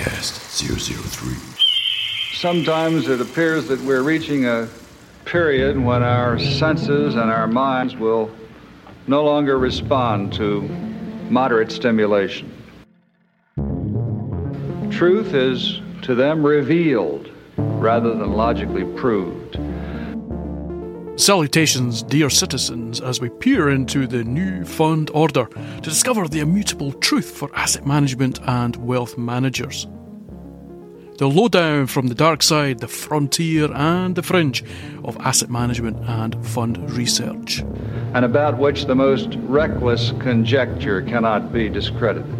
Podcast 003. Sometimes it appears that we're reaching a period when our senses and our minds will no longer respond to moderate stimulation. Truth is to them revealed rather than logically proved. Salutations, dear citizens, as we peer into the new fund order to discover the immutable truth for asset management and wealth managers. The lowdown from the dark side, the frontier, and the fringe of asset management and fund research. And about which the most reckless conjecture cannot be discredited.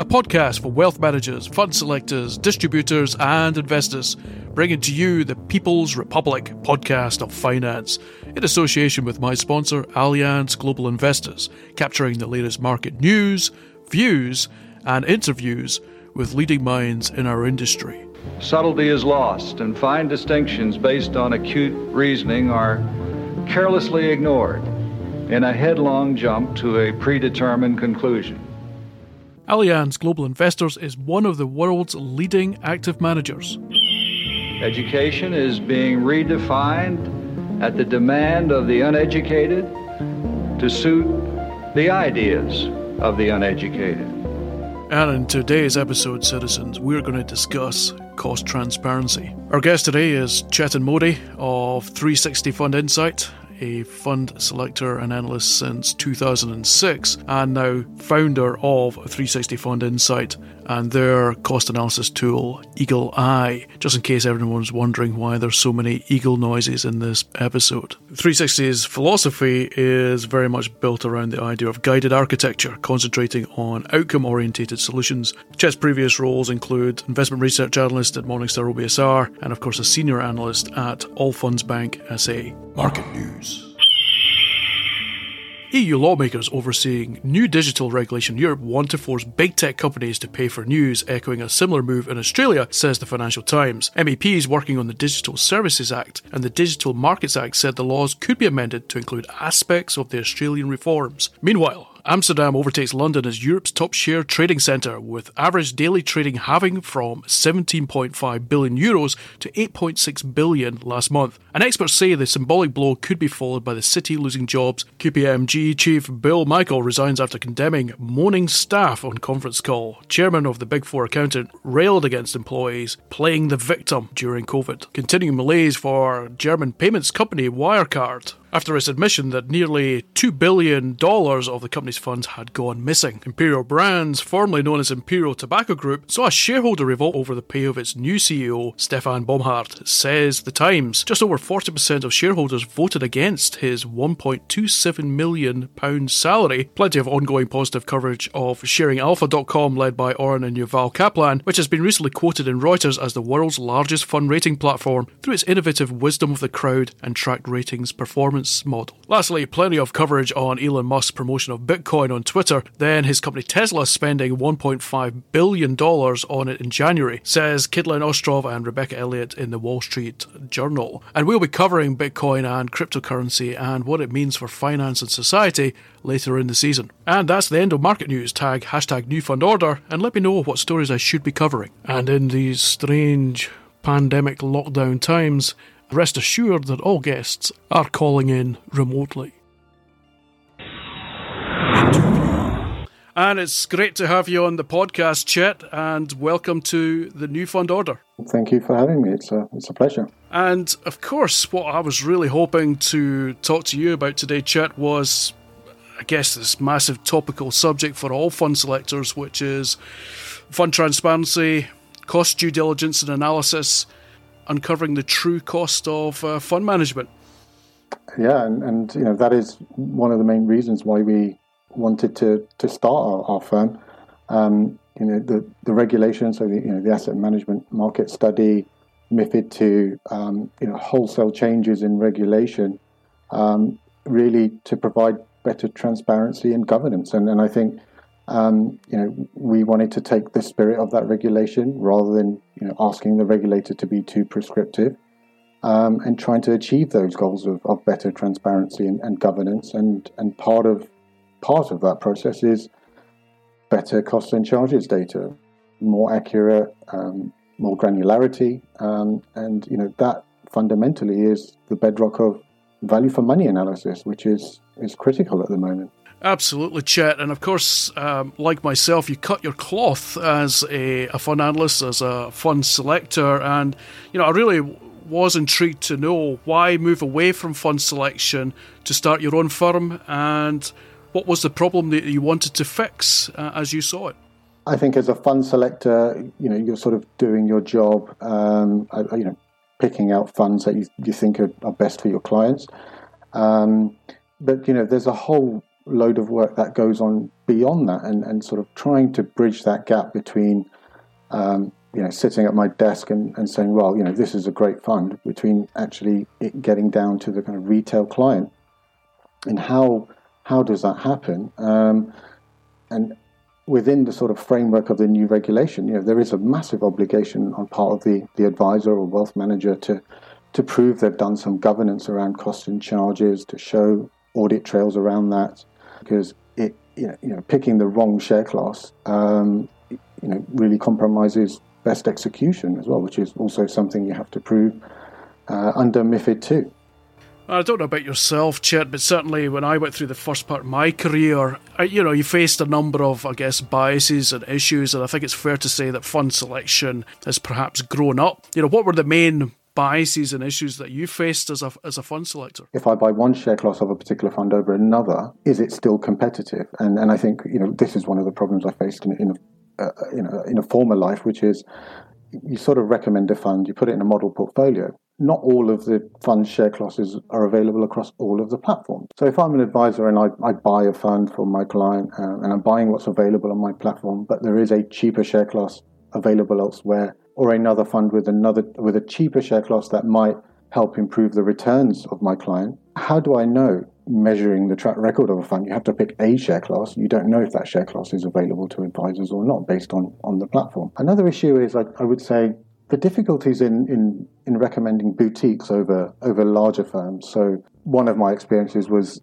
A podcast for wealth managers, fund selectors, distributors, and investors, bringing to you the People's Republic podcast of finance in association with my sponsor, Allianz Global Investors, capturing the latest market news, views, and interviews with leading minds in our industry. Subtlety is lost, and fine distinctions based on acute reasoning are carelessly ignored in a headlong jump to a predetermined conclusion. Allianz Global Investors is one of the world's leading active managers. Education is being redefined at the demand of the uneducated to suit the ideas of the uneducated. And in today's episode, citizens, we're going to discuss cost transparency. Our guest today is Chetan Modi of 360 Fund Insight, a fund selector and analyst since 2006, and now founder of 360 Fund Insight and their cost analysis tool, Eagle Eye, just in case everyone's wondering why there's so many eagle noises in this episode. 360's philosophy is very much built around the idea of guided architecture, concentrating on outcome orientated solutions. Chet's previous roles include investment research analyst at Morningstar OBSR, and of course, a senior analyst at Allfunds Bank SA. Market news. EU lawmakers overseeing new digital regulation in Europe want to force big tech companies to pay for news, echoing a similar move in Australia, says the Financial Times. MEPs working on the Digital Services Act and the Digital Markets Act said the laws could be amended to include aspects of the Australian reforms. Meanwhile, Amsterdam overtakes London as Europe's top share trading centre, with average daily trading halving from 17.5 billion euros to 8.6 billion last month. And experts say the symbolic blow could be followed by the city losing jobs. KPMG chief Bill Michael resigns after condemning moaning staff on conference call. Chairman of the Big Four accountant railed against employees playing the victim during COVID. Continuing malaise for German payments company Wirecard after its admission that nearly $2 billion of the company's funds had gone missing. Imperial Brands, formerly known as Imperial Tobacco Group, saw a shareholder revolt over the pay of its new CEO, Stefan Bomhard, says The Times. Just over 40% of shareholders voted against his £1.27 million salary. Plenty of ongoing positive coverage of SharingAlpha.com, led by Oren and Yuval Kaplan, which has been recently quoted in Reuters as the world's largest fund rating platform through its innovative wisdom of the crowd and tracked ratings performance model. Lastly, plenty of coverage on Elon Musk's promotion of Bitcoin on Twitter. Then his company Tesla spending $1.5 billion on it in January, says Caitlin Ostroff and Rebecca Elliott in the Wall Street Journal. And we'll be covering Bitcoin and cryptocurrency and what it means for finance and society later in the season. And that's the end of market news. Tag hashtag new fund order and let me know what stories I should be covering. And in these strange pandemic lockdown times, Rest assured that all guests are calling in remotely. And it's great to have you on the podcast, Chet, and welcome to the New Fund Order. Thank you for having me. It's a, it's a pleasure. And of course, what I was really hoping to talk to you about today, Chet, was I guess this massive topical subject for all fund selectors, which is fund transparency, cost due diligence and analysis, uncovering the true cost of uh, fund management. Yeah, and, and you know that is one of the main reasons why we wanted to to start our, our firm. Um, you know the the regulations, so the you know the asset management market study, MIFID two, um, you know wholesale changes in regulation, um, really to provide better transparency and governance. And and I think um, you know, we wanted to take the spirit of that regulation rather than you know asking the regulator to be too prescriptive, um, and trying to achieve those goals of, of better transparency and, and, governance. And and part of part of that process is better costs and charges data. more accurate, um, more granularity, um, and you know that fundamentally is the bedrock of value for money analysis, which is is critical at the moment. Absolutely, Chet. And of course, um, like myself, you cut your cloth as a, a fund analyst, as a fund selector. And, you know, I really was intrigued to know why move away from fund selection to start your own firm and what was the problem that you wanted to fix uh, as you saw it? I think as a fund selector, you know, you're sort of doing your job, um, you know, picking out funds that you, you think are, are best for your clients. Um, but, you know, there's a whole load of work that goes on beyond that and, and sort of trying to bridge that gap between um, you know sitting at my desk and, and saying well you know this is a great fund between actually it getting down to the kind of retail client and how how does that happen? Um, and within the sort of framework of the new regulation you know there is a massive obligation on part of the the advisor or wealth manager to to prove they've done some governance around costs and charges to show audit trails around that because it you know, you know picking the wrong share class um, you know really compromises best execution as well, which is also something you have to prove uh, under MIFID two. I don't know about yourself, Chet, but certainly when I went through the first part of my career, I, you know, you faced a number of, I guess, biases and issues, and I think it's fair to say that fund selection has perhaps grown up. You know, what were the main biases and issues that you faced as a as a fund selector? If I buy one share class of a particular fund over another, is it still competitive? And and I think you know this is one of the problems I faced in in a, uh, in a, former life, which is you sort of recommend a fund, you put it in a model portfolio. Not all of the fund share classes are available across all of the platforms. So if I'm an advisor and I, I buy a fund for my client uh, and I'm buying what's available on my platform, but there is a cheaper share class available elsewhere, or another fund with another with a cheaper share class that might help improve the returns of my client. How do I know measuring the track record of a fund? You have to pick a share class. You don't know if that share class is available to advisors or not based on, on the platform. Another issue is I, I would say the difficulties in, in, in recommending boutiques over over larger firms. So one of my experiences was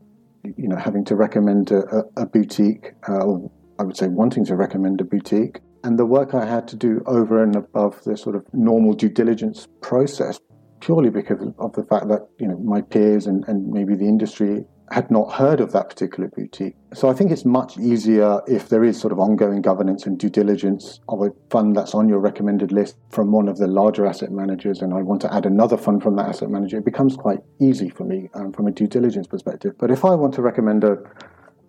you know having to recommend a, a boutique, uh, or I would say wanting to recommend a boutique and the work I had to do over and above the sort of normal due diligence process, purely because of the fact that you know my peers and, and maybe the industry had not heard of that particular boutique. So I think it's much easier if there is sort of ongoing governance and due diligence of a fund that's on your recommended list from one of the larger asset managers, and I want to add another fund from that asset manager. It becomes quite easy for me um, from a due diligence perspective. But if I want to recommend a,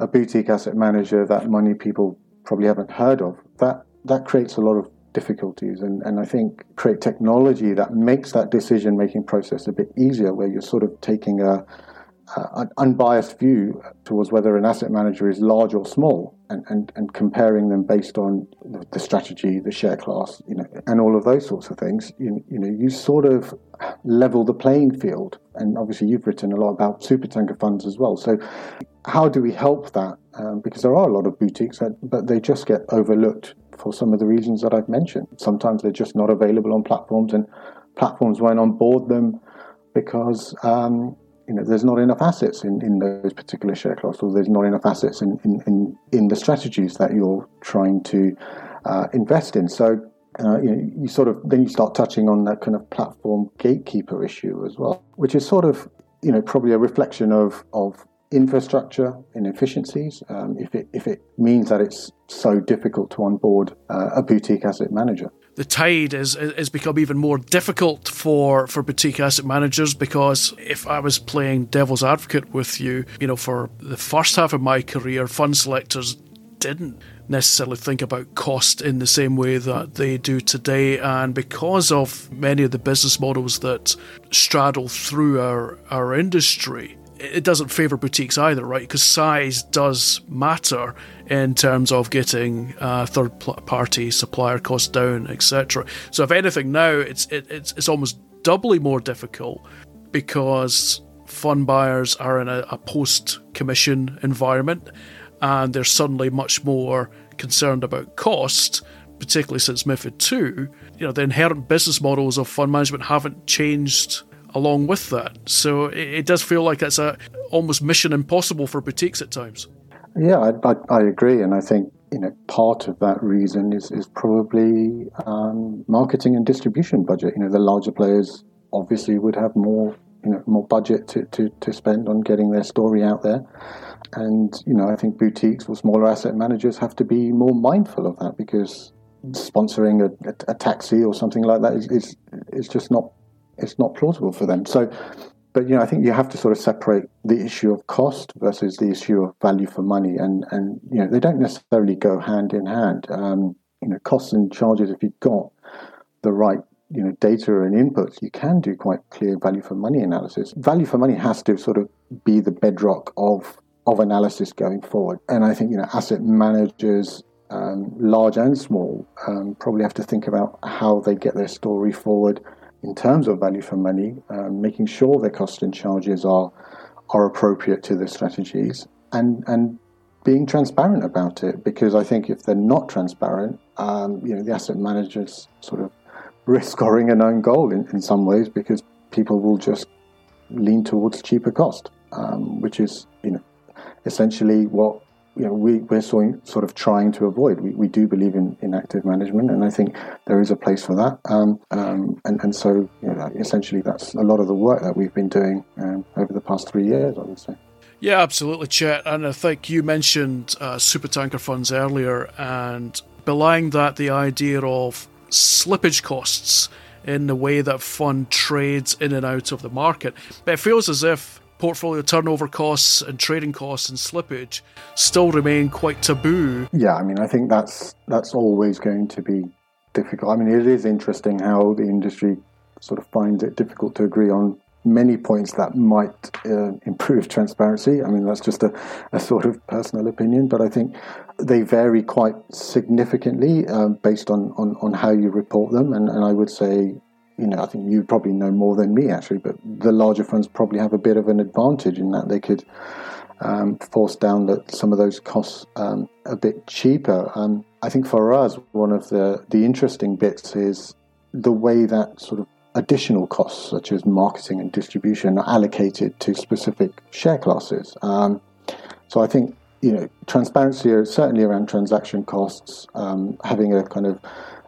a boutique asset manager that many people probably haven't heard of, that that creates a lot of difficulties and, and I think create technology that makes that decision making process a bit easier where you're sort of taking a, an unbiased view towards whether an asset manager is large or small and, and, and comparing them based on the strategy, the share class, you know, and all of those sorts of things. You, you know, you sort of level the playing field. And obviously you've written a lot about super tanker funds as well. So how do we help that? Um, because there are a lot of boutiques, that, but they just get overlooked for some of the reasons that I've mentioned. Sometimes they're just not available on platforms, and platforms won't onboard them because um, you know there's not enough assets in, in those particular share classes, or there's not enough assets in, in, in, in the strategies that you're trying to uh, invest in. So uh, you, know, you sort of then you start touching on that kind of platform gatekeeper issue as well, which is sort of you know probably a reflection of of infrastructure inefficiencies um, if it if it means that it's so difficult to onboard uh, a boutique asset manager. The tide is has become even more difficult for, for boutique asset managers because if I was playing devil's advocate with you, you know, for the first half of my career, fund selectors didn't necessarily think about cost in the same way that they do today. And because of many of the business models that straddle through our, our industry, it doesn't favour boutiques either, right? Because size does matter in terms of getting uh, third party supplier costs down, etc. So if anything, now it's it, it's it's almost doubly more difficult because fund buyers are in a, a post commission environment, and they're suddenly much more concerned about cost, particularly since MIFID two. You know, the inherent business models of fund management haven't changed along with that. So it, it does feel like it's a almost mission impossible for boutiques at times. Yeah, I, I, I, agree, and I think you know, part of that reason is, is probably um, marketing and distribution budget. You know, the larger players obviously would have more, you know, more budget to, to, to spend on getting their story out there. And, you know, I think boutiques or smaller asset managers have to be more mindful of that because sponsoring a, a, a taxi or something like that is, is, is just not, it's not plausible for them. So, but you know, I think you have to sort of separate the issue of cost versus the issue of value for money, and and you know they don't necessarily go hand in hand. Um, you know, costs and charges. If you've got the right you know data and inputs, you can do quite clear value for money analysis. Value for money has to sort of be the bedrock of of analysis going forward. And I think you know asset managers, um, large and small, um, probably have to think about how they get their story forward in terms of value for money, um, making sure their costs and charges are are appropriate to the strategies, and and being transparent about it. Because I think if they're not transparent, um, you know, the asset managers sort of risk scoring a known goal in, in some ways because people will just lean towards cheaper cost, um, which is you know essentially what you know, we, we're sort of trying to avoid. We, we do believe in, in active management, and I think there is a place for that. Um, um, and, and so, you know, essentially, that's a lot of the work that we've been doing um, over the past three years, I would say. Yeah, absolutely, Chet. And I think you mentioned uh, super tanker funds earlier, and belying that, the idea of slippage costs in the way that fund trades in and out of the market. But it feels as if portfolio turnover costs and trading costs and slippage still remain quite taboo. Yeah, I mean, I think that's that's always going to be difficult. I mean, it is interesting how the industry sort of finds it difficult to agree on many points that might uh, improve transparency. I mean, that's just a, a, sort of personal opinion, but I think they vary quite significantly um, based on, on, on how you report them. And, and I would say you know, I think you probably know more than me actually, but the larger funds probably have a bit of an advantage in that they could um, force down the, some of those costs um, a bit cheaper. Um, I think for us, one of the, the interesting bits is the way that sort of additional costs, such as marketing and distribution, are allocated to specific share classes. Um, so I think you know transparency, certainly around transaction costs, um, having a kind of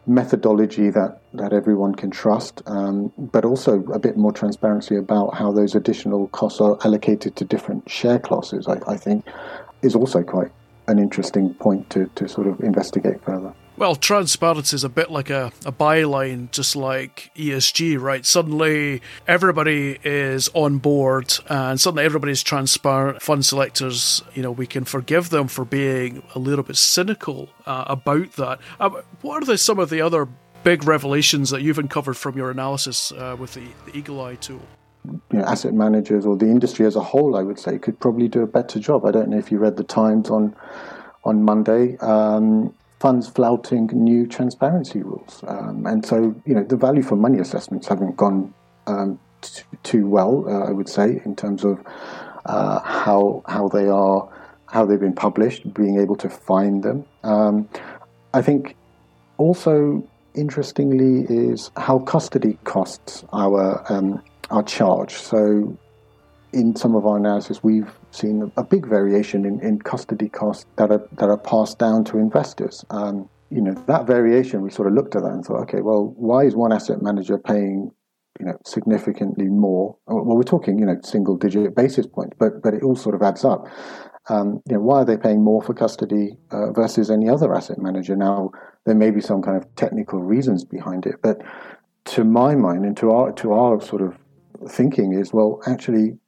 methodology that, that everyone can trust, um, but also a bit more transparency about how those additional costs are allocated to different share classes, I, I think, is also quite an interesting point to, to sort of investigate further. Well, transparency is a bit like a, a byline, just like ESG, right? Suddenly everybody is on board and suddenly everybody's transparent. Fund selectors, you know, we can forgive them for being a little bit cynical uh, about that. Uh, what are the, some of the other big revelations that you've uncovered from your analysis uh, with the, the Eagle Eye tool? You know, asset managers or the industry as a whole, I would say, could probably do a better job. I don't know if you read the Times on on Monday. Um, funds flouting new transparency rules. Um, and so, you know, the value for money assessments haven't gone um, t- too well, uh, I would say, in terms of uh, how how they are, how they've been published, being able to find them. Um, I think also interestingly is how custody costs our um, our charge. So, in some of our analysis, we've seen a big variation in, in custody costs that are that are passed down to investors. Um, you know that variation, we sort of looked at that and thought, okay, well, why is one asset manager paying you know significantly more? Well, we're talking you know single digit basis points, but but it all sort of adds up. Um, you know, why are they paying more for custody uh, versus any other asset manager? Now, there may be some kind of technical reasons behind it, but to my mind and to our to our sort of thinking is well, actually,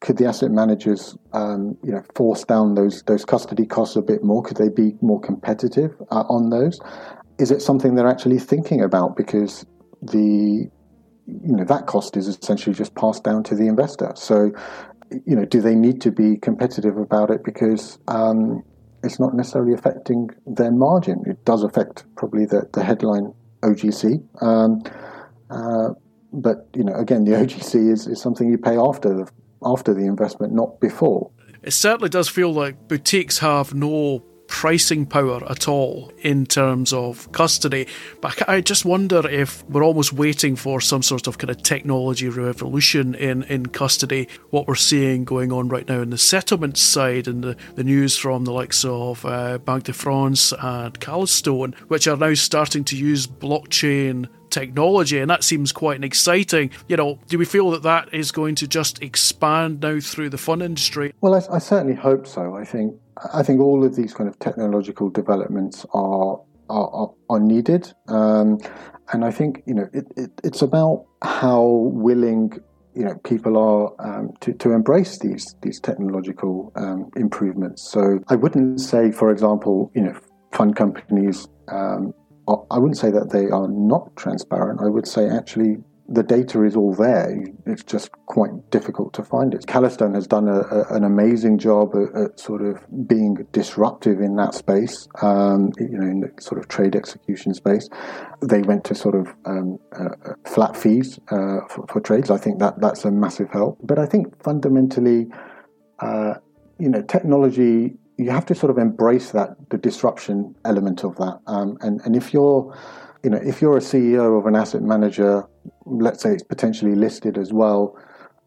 could the asset managers, um, you know, force down those those custody costs a bit more? Could they be more competitive uh, on those? Is it something they're actually thinking about? Because the you know that cost is essentially just passed down to the investor. So, you know, do they need to be competitive about it because um, it's not necessarily affecting their margin? It does affect probably the the headline OGC. Um, uh, but you know, again, the OGC is, is something you pay after the after the investment, not before. It certainly does feel like boutiques have no pricing power at all in terms of custody. But I just wonder if we're almost waiting for some sort of kind of technology revolution in, in custody. What we're seeing going on right now in the settlement side and the, the news from the likes of uh, Banque de France and Calastone, which are now starting to use blockchain technology, and that seems quite an exciting. You know, do we feel that that is going to just expand now through the fund industry? Well, I, I certainly hope so. I think I think all of these kind of technological developments are are, are needed, um, and I think you know it, it, it's about how willing you know people are um, to, to embrace these these technological um, improvements. So I wouldn't say, for example, you know, fund companies um, I wouldn't say that they are not transparent. I would say actually the data is all there. It's just quite difficult to find it. Calastone has done a, a, an amazing job at, at, sort of being disruptive in that space, um, you know, in the sort of trade execution space. They went to sort of um, uh, flat fees uh, for, for, trades. I think that that's a massive help. But I think fundamentally, uh, you know, technology you have to sort of embrace that the disruption element of that. Um, and and if you're you know if you're a CEO of an asset manager, let's say it's potentially listed as well.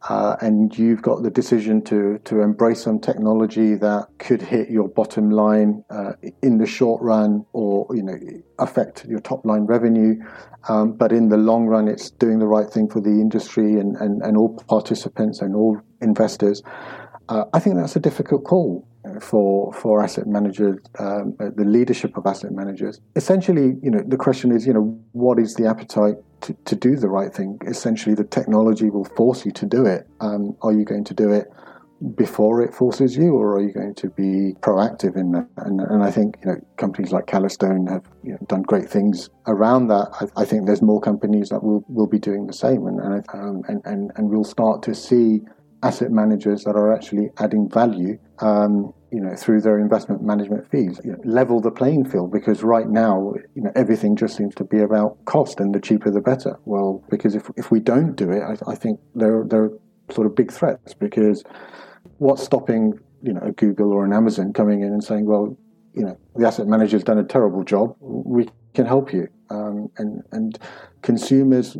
Uh, and you've got the decision to to embrace some technology that could hit your bottom line uh, in the short run, or you know affect your top line revenue, um, but in the long run, it's doing the right thing for the industry and and, and all participants and all investors. Uh, I think that's a difficult call for for asset managers, um, uh, the leadership of asset managers. Essentially, you know, the question is, you know, what is the appetite to, to do the right thing? Essentially, the technology will force you to do it. Um, are you going to do it before it forces you, or are you going to be proactive in that? And, and I think you know companies like Calastone have you know, done great things around that. I, I, think there's more companies that will, will be doing the same, and and, um, and and and we'll start to see asset managers that are actually adding value, um, you know, through their investment management fees. You know, level the playing field because right now, you know, everything just seems to be about cost and the cheaper the better. Well, because if if we don't do it, I, I think there there are sort of big threats because what's stopping you know a Google or an Amazon coming in and saying, well, you know, the asset manager's done a terrible job. We can help you, um, and and consumers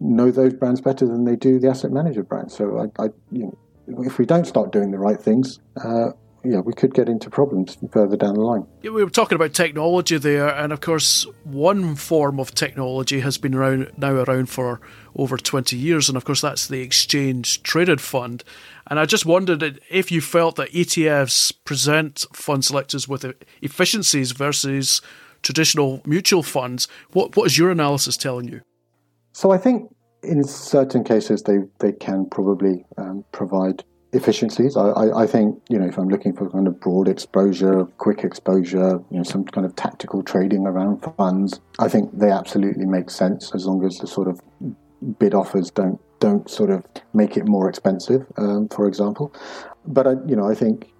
know those brands better than they do the asset manager brands. So I, I you know, if we don't start doing the right things, uh, yeah, we could get into problems further down the line. Yeah, we were talking about technology there, and of course, one form of technology has been around now around for over twenty years, and of course, that's the exchange traded fund. And I just wondered if you felt that ETFs present fund selectors with efficiencies versus traditional mutual funds. What what is your analysis telling you? So I think in certain cases they, they can probably um, provide efficiencies. I, I, I, think, you know, if I'm looking for kind of broad exposure, quick exposure, you know, some kind of tactical trading around funds, I think they absolutely make sense as long as the sort of bid offers don't don't sort of make it more expensive, um, for example. But I, you know, I think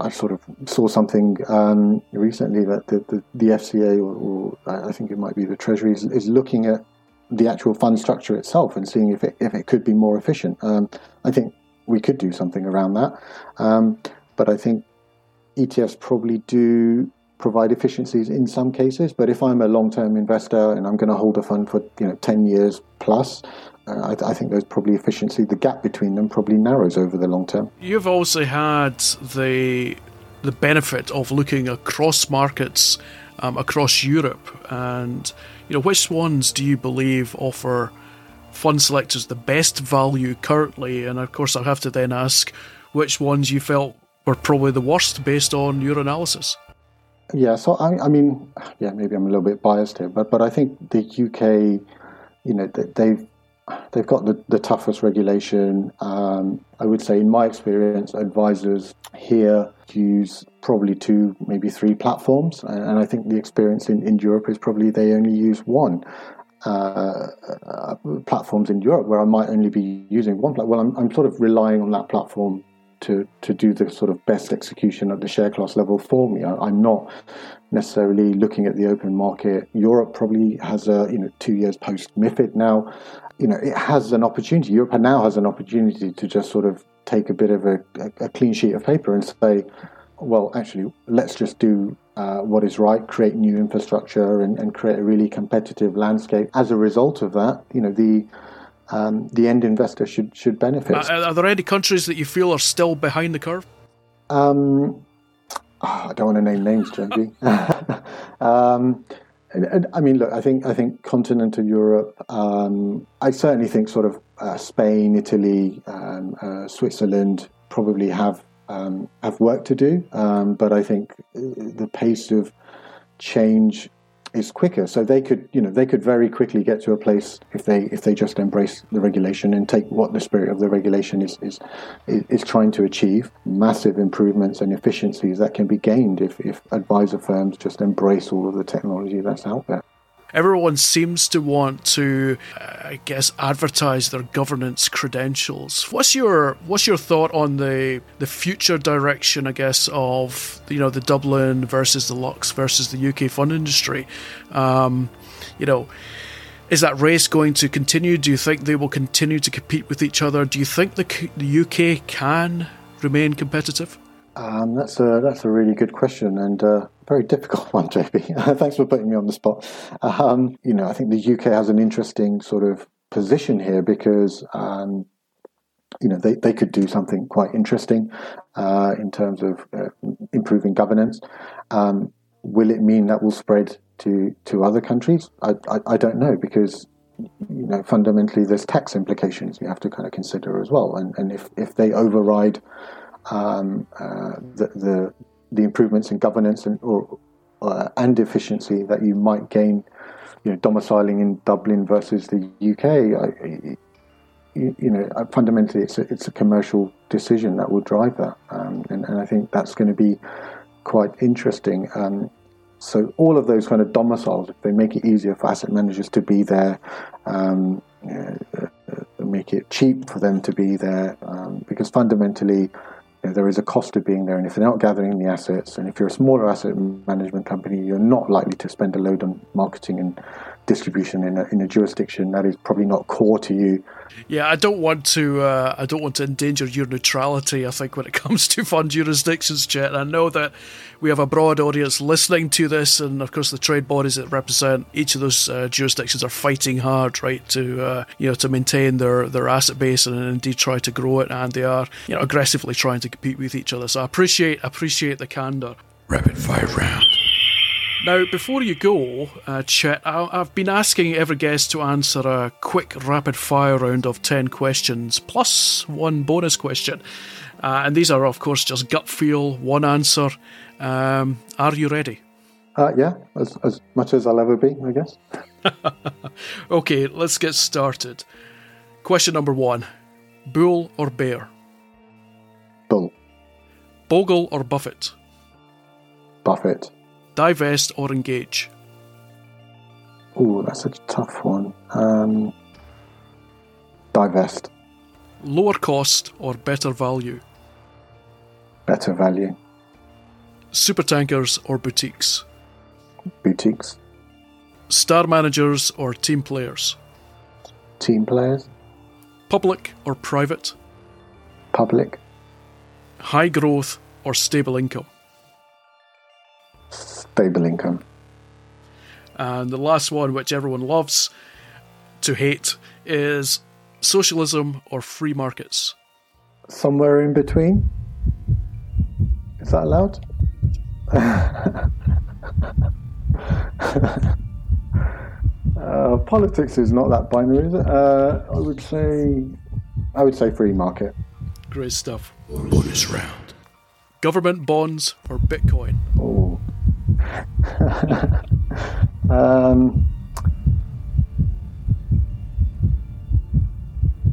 I sort of saw something um, recently that the, the, the FCA or, or, I think it might be the Treasury is, is looking at the actual fund structure itself and seeing if it, if it could be more efficient. Um, I think we could do something around that. Um, but I think ETFs probably do provide efficiencies in some cases. But if I'm a long-term investor and I'm going to hold a fund for you know 10 years plus, uh, I, I, think there's probably efficiency. The gap between them probably narrows over the long term. You've also had the the benefit of looking across markets um, across Europe and you know, which ones do you believe offer fund selectors the best value currently? And of course, I'll have to then ask which ones you felt were probably the worst based on your analysis. Yeah, so I, I mean, yeah, maybe I'm a little bit biased here, but but I think the UK, you know, they've they've got the, the toughest regulation. Um, I would say, in my experience, advisors here use probably two, maybe three platforms. And I think the experience in, in Europe is probably they only use one. Uh, uh, platforms in Europe where I might only be using one platform. Well, I'm, I'm sort of relying on that platform to, to do the sort of best execution at the share class level for me. I, am not necessarily looking at the open market. Europe probably has a, you know, two years post MIFID now. You know, it has an opportunity. Europe now has an opportunity to just sort of take a bit of a, a, clean sheet of paper and say, well, actually, let's just do uh, what is right, create new infrastructure, and, and, create a really competitive landscape. As a result of that, you know, the um, the end investor should should benefit. Are, are, there any countries that you feel are still behind the curve? Um, oh, I don't want to name names, Jamie. um, I mean, look, I think I think continental Europe. Um, I certainly think sort of uh, Spain, Italy, um, uh, Switzerland probably have um, have work to do, um, but I think uh, the pace of change is quicker. So they could, you know, they could very quickly get to a place if they if they just embrace the regulation and take what the spirit of the regulation is is is trying to achieve. Massive improvements and efficiencies that can be gained if if advisor firms just embrace all of the technology that's out there everyone seems to want to, uh, I guess, advertise their governance credentials. What's your what's your thought on the the future direction, I guess, of you know the Dublin versus the Lux versus the UK fund industry? Um, you know. Is that race going to continue? Do you think they will continue to compete with each other? Do you think the, the UK can remain competitive? Um, that's a that's a really good question and uh, very difficult one, JB. Thanks for putting me on the spot. Um, you know, I think the UK has an interesting sort of position here because um, you know they, they could do something quite interesting uh, in terms of uh, improving governance. Um, will it mean that will spread to to other countries? I, I, I don't know because you know fundamentally there's tax implications you have to kind of consider as well, and and if if they override um, uh, the, the, the improvements in governance and or uh, and efficiency that you might gain, you know, domiciling in Dublin versus the UK. I, you, you, know, uh, fundamentally, it's a, it's a commercial decision that will drive that, um, and, and I think that's going to be quite interesting. Um, so all of those kind of domiciles, if they make it easier for asset managers to be there, um, uh, uh, make it cheap for them to be there, um, because fundamentally know, there is a cost of being there, and if they're not gathering the assets, and if you're a smaller asset management company, you're not likely to spend a load on marketing and distribution in a, in a jurisdiction that is probably not core to you. Yeah, I don't want to. Uh, I don't want to endanger your neutrality. I think when it comes to fund jurisdictions, Chet. I know that we have a broad audience listening to this, and of course, the trade bodies that represent each of those uh, jurisdictions are fighting hard, right, to uh, you know to maintain their their asset base and indeed try to grow it, and they are you know aggressively trying to compete with each other. So I appreciate appreciate the candor. Rapid fire round. Now, before you go, uh, Chet, I've been asking every guest to answer a quick rapid fire round of 10 questions, plus one bonus question. Uh, and these are, of course, just gut feel, one answer. Um, are you ready? Uh, yeah, as, as much as I'll ever be, I guess. okay, let's get started. Question number one Bull or bear? Bull. Bogle or Buffett? Buffett. Divest or engage? Oh, that's a tough one. Um, divest. Lower cost or better value? Better value. Supertankers or boutiques? Boutiques. Star managers or team players? Team players. Public or private? Public. High growth or stable income? Stable income. And the last one, which everyone loves to hate, is socialism or free markets. Somewhere in between. Is that allowed? uh, politics is not that binary, is it? Uh, I would say, I would say free market. Great stuff. Bonus round. Government bonds or Bitcoin? Oh. um,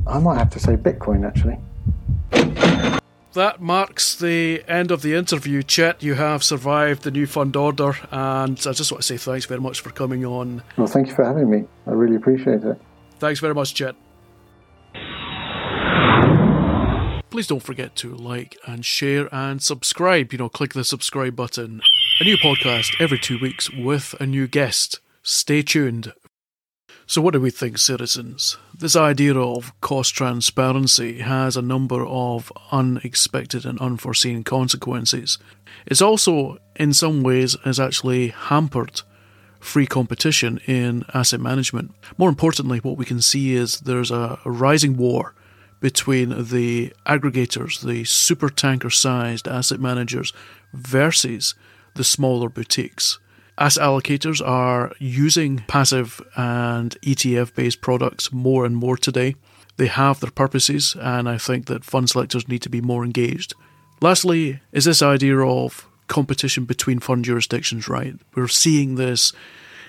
I might have to say Bitcoin actually. That marks the end of the interview, Chet. You have survived the new fund order, and I just want to say thanks very much for coming on. Well, thank you for having me. I really appreciate it. Thanks very much, Chet. Please don't forget to like and share and subscribe. You know, click the subscribe button a new podcast every two weeks with a new guest. Stay tuned. So, what do we think, citizens? This idea of cost transparency has a number of unexpected and unforeseen consequences. It's also, in some ways, has actually hampered free competition in asset management. More importantly, what we can see is there's a, rising war between the aggregators, the super tanker sized asset managers, versus the smaller boutiques. Asset allocators are using passive and ETF based products more and more today. They have their purposes, and I think that fund selectors need to be more engaged. Lastly, is this idea of competition between fund jurisdictions right? We're seeing this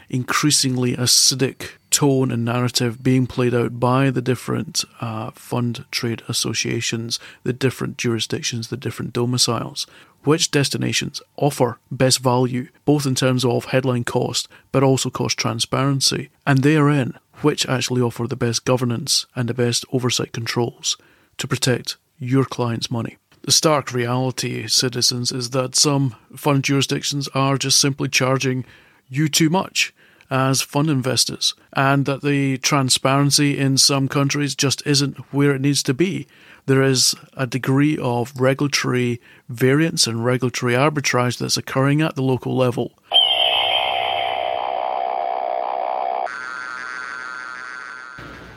increasingly acidic tone and narrative being played out by the different uh, fund trade associations, the different jurisdictions, the different domiciles. Which destinations offer best value, both in terms of headline cost, but also cost transparency, and therein, which actually offer the best governance and the best oversight controls to protect your client's money. The stark reality, citizens, is that some fund jurisdictions are just simply charging you too much as fund investors, and that the transparency in some countries just isn't where it needs to be. There is a degree of regulatory variance and regulatory arbitrage that's occurring at the local level.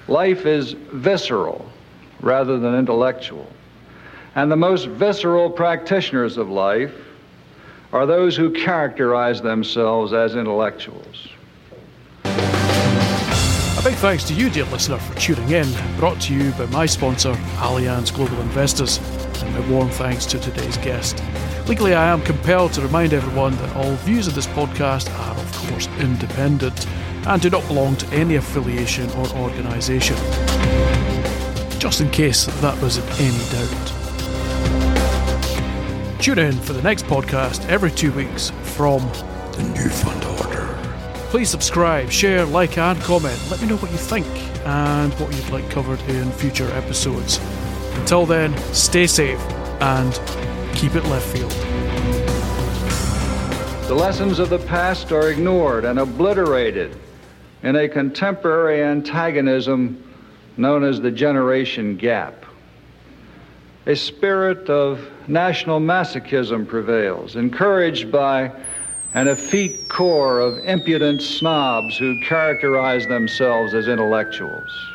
Life is visceral rather than intellectual. And the most visceral practitioners of life are those who characterize themselves as intellectuals. A big thanks to you, dear listener, for tuning in. Brought to you by my sponsor, Allianz Global Investors, and my warm thanks to today's guest. Legally, I am compelled to remind everyone that all views of this podcast are, of course, independent and do not belong to any affiliation or organisation. Just in case that was in any doubt. Tune in for the next podcast every two weeks from The New Fund Order. Please subscribe, share, like, and comment. Let me know what you think and what you'd like covered in future episodes. Until then, stay safe and keep it left field. The lessons of the past are ignored and obliterated in a contemporary antagonism known as the generation gap. A spirit of national masochism prevails, encouraged by an effete core of impudent snobs who characterize themselves as intellectuals.